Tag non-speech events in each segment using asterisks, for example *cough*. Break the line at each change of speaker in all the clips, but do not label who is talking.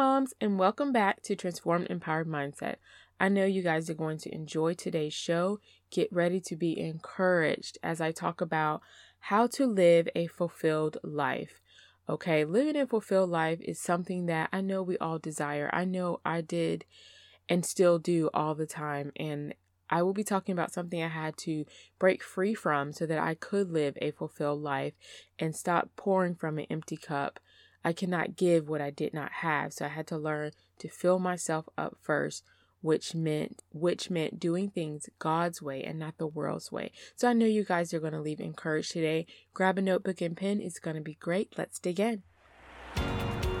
moms, and welcome back to Transformed Empowered Mindset. I know you guys are going to enjoy today's show. Get ready to be encouraged as I talk about how to live a fulfilled life. Okay, living a fulfilled life is something that I know we all desire. I know I did and still do all the time. And I will be talking about something I had to break free from so that I could live a fulfilled life and stop pouring from an empty cup. I cannot give what I did not have, so I had to learn to fill myself up first which meant which meant doing things God's way and not the world's way. So I know you guys are going to leave encouraged today. Grab a notebook and pen. It's going to be great. Let's dig in.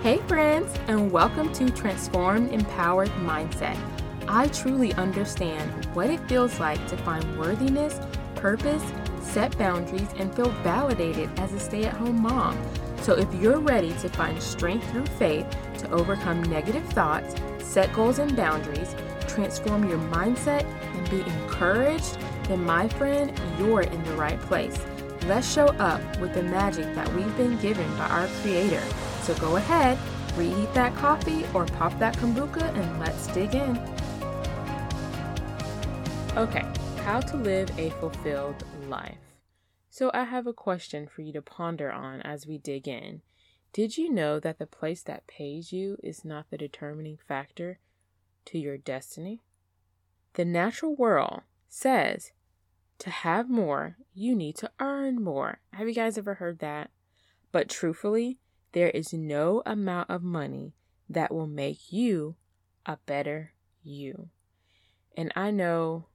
Hey friends, and welcome to Transformed Empowered Mindset. I truly understand what it feels like to find worthiness, purpose, set boundaries, and feel validated as a stay-at-home mom. So if you're ready to find strength through faith to overcome negative thoughts, set goals and boundaries, transform your mindset, and be encouraged, then my friend, you're in the right place. Let's show up with the magic that we've been given by our Creator. So go ahead, reheat that coffee or pop that kombucha and let's dig in. Okay, how to live a fulfilled life. So I have a question for you to ponder on as we dig in. Did you know that the place that pays you is not the determining factor to your destiny? The natural world says to have more, you need to earn more. Have you guys ever heard that? But truthfully, there is no amount of money that will make you a better you. And I know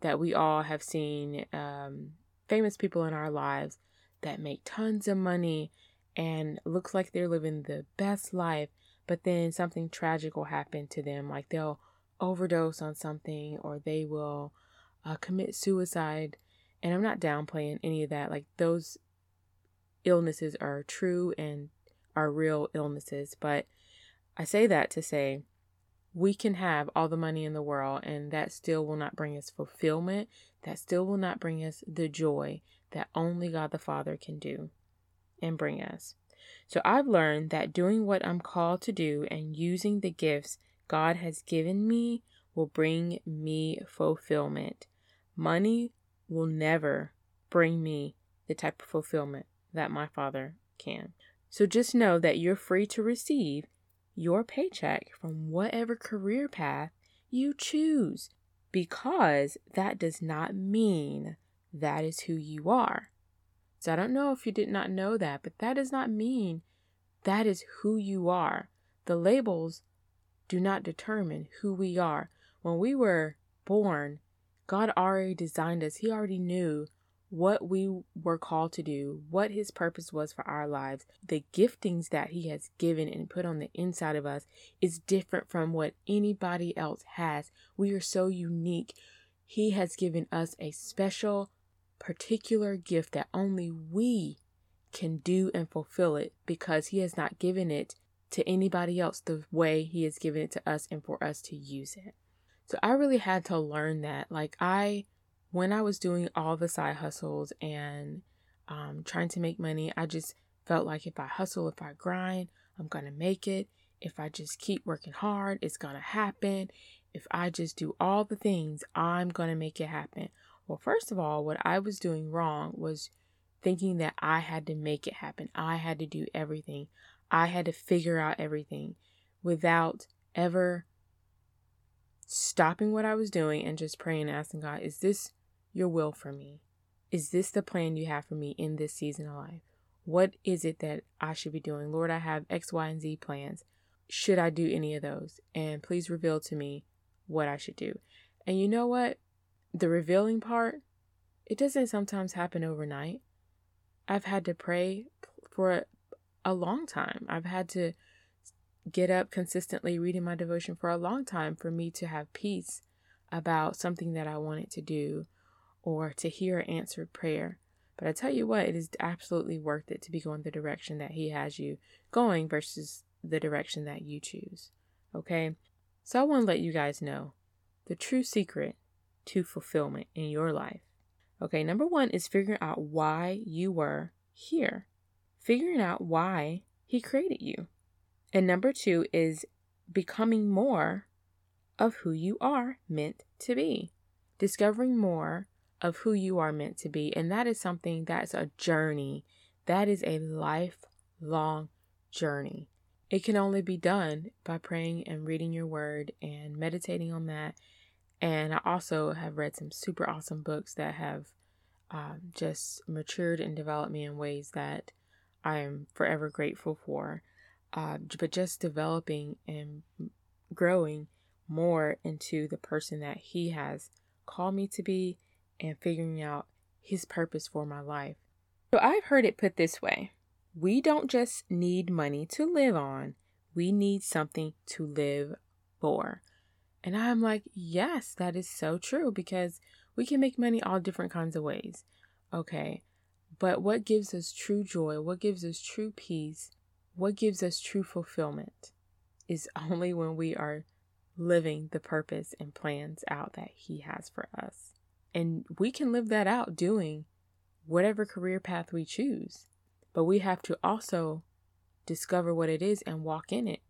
that we all have seen um, famous people in our lives that make tons of money and looks like they're living the best life, but then something tragic will happen to them, like they'll overdose on something or they will uh, commit suicide. And I'm not downplaying any of that. Like those illnesses are true and are real illnesses. But I say that to say we can have all the money in the world and that still will not bring us fulfillment. That still will not bring us the joy that only God the Father can do and bring us. So I've learned that doing what I'm called to do and using the gifts God has given me will bring me fulfillment. Money will never bring me the type of fulfillment that my Father can. So just know that you're free to receive your paycheck from whatever career path you choose because that does not mean that is who you are. So I don't know if you did not know that, but that does not mean that is who you are. The labels do not determine who we are. When we were born, God already designed us. He already knew what we were called to do, what His purpose was for our lives. The giftings that He has given and put on the inside of us is different from what anybody else has. We are so unique. He has given us a special particular gift that only we can do and fulfill it because He has not given it to anybody else the way He has given it to us and for us to use it. So I really had to learn that. Like, I, when I was doing all the side hustles and um, trying to make money, I just felt like if I hustle, if I grind, I'm going to make it. If I just keep working hard, it's going to happen. If I just do all the things, I'm going to make it happen. Well, first of all, what I was doing wrong was thinking that I had to make it happen. I had to do everything. I had to figure out everything without ever stopping what I was doing and just praying and asking God, is this your will for me? Is this the plan you have for me in this season of life? What is it that I should be doing? Lord, I have X, Y, and Z plans. Should I do any of those? And please reveal to me what I should do. And you know what? the revealing part, it doesn't sometimes happen overnight. I've had to pray for a, long time. I've had to get up consistently reading my devotion for a long time for me to have peace about something that I wanted to do or to hear an answered prayer. But I tell you what, it is absolutely worth it to be going the direction that He has you going versus the direction that you choose. Okay? So I want to let you guys know the true secret to fulfillment in your life. Okay, number one is figuring out why you were here, figuring out why He created you. And number two is becoming more of who you are meant to be, discovering more of who you are meant to be. And that is something that's a journey, that is a lifelong journey. It can only be done by praying and reading your word and meditating on that. And I also have read some super awesome books that have um, just matured and developed me in ways that I am forever grateful for. Uh, but just developing and growing more into the person that He has called me to be and figuring out His purpose for my life. So I've heard it put this way we don't just need money to live on, we need something to live for. And I'm like, yes, that is so true because we can make money all different kinds of ways. Okay. But what gives us true joy, what gives us true peace, what gives us true fulfillment is *laughs* only when we are living the purpose and plans out that He has for us. And we can live that out doing whatever career path we choose. But we have to also discover what it is and walk in it.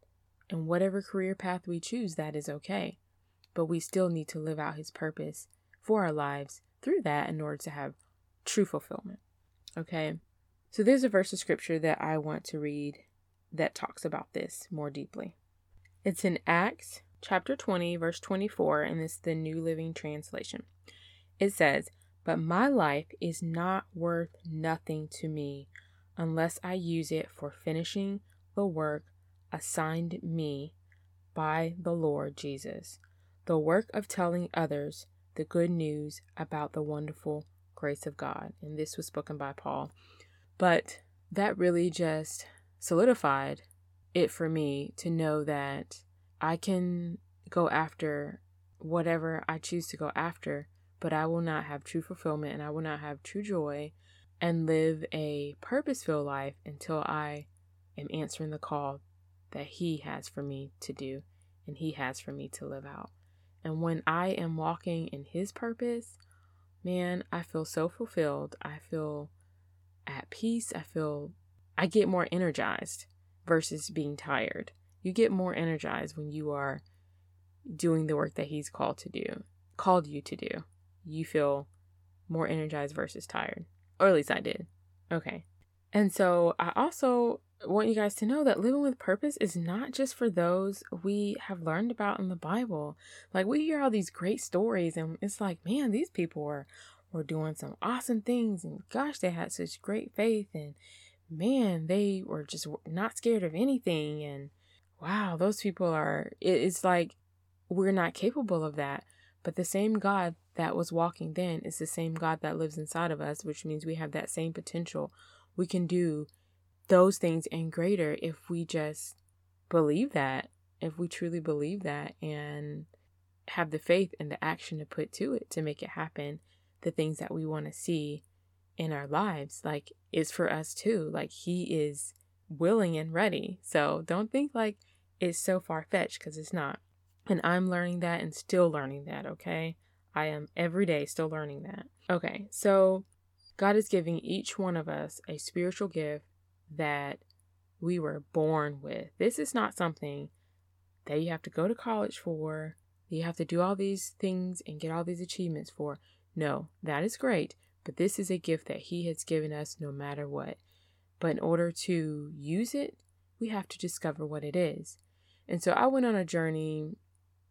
And whatever career path we choose, that is okay. But we still need to live out His purpose for our lives through that in order to have true fulfillment. Okay? So there's a verse of scripture that I want to read that talks about this more deeply. It's in Acts chapter 20, verse 24, and it's the New Living Translation. It says, But my life is not worth nothing to me unless I use it for finishing the work assigned me by the Lord Jesus, the work of telling others the good news about the wonderful grace of God. And this was spoken by Paul. But that really just solidified it for me to know that I can go after whatever I choose to go after, but I will not have true fulfillment and I will not have true joy and live a purpose filled life until I am answering the call that He has for me to do and He has for me to live out. And when I am walking in His purpose, man, I feel so fulfilled. I feel at peace. I feel I get more energized versus being tired. You get more energized when you are doing the work that He's called to do, called you to do. You feel more energized versus tired. Or at least I did. Okay. And so I also want you guys to know that living with purpose is not just for those we have learned about in the Bible. Like we hear all these great stories and it's like, man, these people were were doing some awesome things and gosh, they had such great faith and man, they were just not scared of anything and wow, those people are it's like we're not capable of that. But the same God that was walking then is the same God that lives inside of us, which means we have that same potential. We can do those things and greater if we just believe that, if we truly believe that and have the faith and the action to put to it to make it happen, the things that we want to see in our lives, like, is for us too. Like, He is willing and ready. So don't think like it's so far fetched because it's not. And I'm learning that and still learning that, okay? I am every day still learning that. Okay, so God is giving each one of us a spiritual gift that we were born with. This is not something that you have to go to college for, you have to do all these things and get all these achievements for. No, that is great, but this is a gift that He has given us no matter what. But in order to use it, we have to discover what it is. And so I went on a journey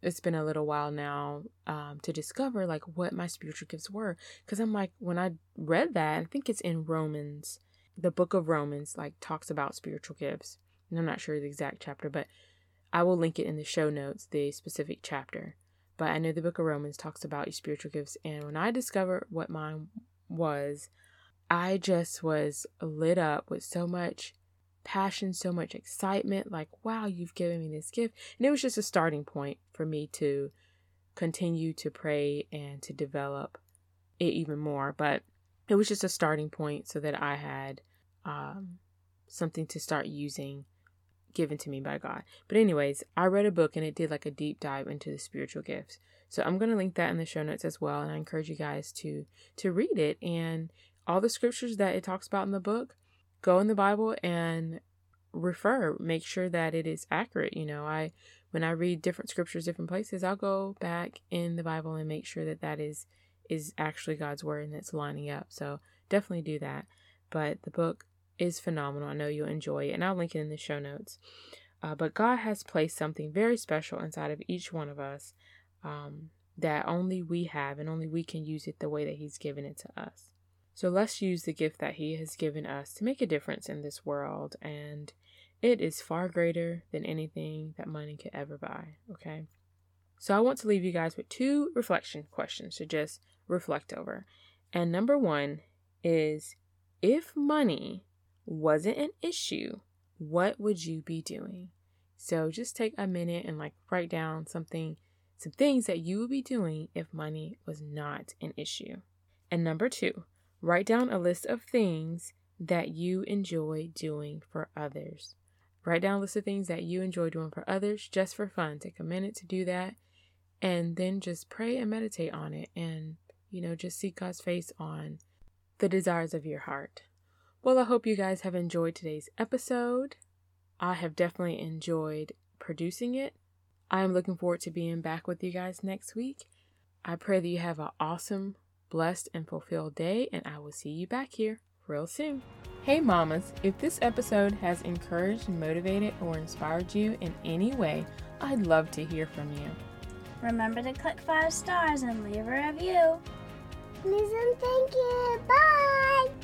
it's been a little while now um, to discover like what my spiritual gifts were. Because i'm like when i read that i think it's in romans. The book of romans like talks about spiritual gifts. And i'm not sure the exact chapter but i will link it in the show notes the specific chapter. But i know the book of romans talks about your spiritual gifts. And when i discovered what mine was i just was lit up with so much passion, so much excitement, like, wow, you've given me this gift. And it was just a starting point for me to continue to pray and to develop it even more. But it was just a starting point so that I had um, something to start using given to me by God. But, anyways, I read a book and it did like a deep dive into the spiritual gifts. So I'm going to link that in the show notes as well and I encourage you guys to to read it and all the scriptures that it talks about in the book go in the Bible and refer, make sure that it is accurate. You know, I when I read different scriptures, different places, I'll go back in the Bible and make sure that that is is actually God's word and it's lining up. So definitely do that. But the book is phenomenal. I know you'll enjoy it, and I'll link it in the show notes. Uh, but God has placed something very special inside of each one of us um, that only we have, and only we can use it the way that He's given it to us. So let's use the gift that He has given us to make a difference in this world. And it is far greater than anything that money could ever buy. Okay. So I want to leave you guys with two reflection questions to just reflect over. And number one is if money wasn't an issue, what would you be doing? So just take a minute and like write down something, some things that you would be doing if money was not an issue. And number two, write down a list of things that you enjoy doing for others. Write down a list of things that you enjoy doing for others just for fun. Take a minute to do that and then just pray and meditate on it and, you know, just seek God's face on the desires of your heart. Well, I hope you guys have enjoyed today's episode. I have definitely enjoyed producing it. I am looking forward to being back with you guys next week. I pray that you have an awesome, blessed, and fulfilled day, and I will see you back here real soon. Hey, mamas, if this episode has encouraged, motivated, or inspired you in any way, I'd love to hear from you.
Remember to click five stars and leave a review.
Please and thank you. Bye.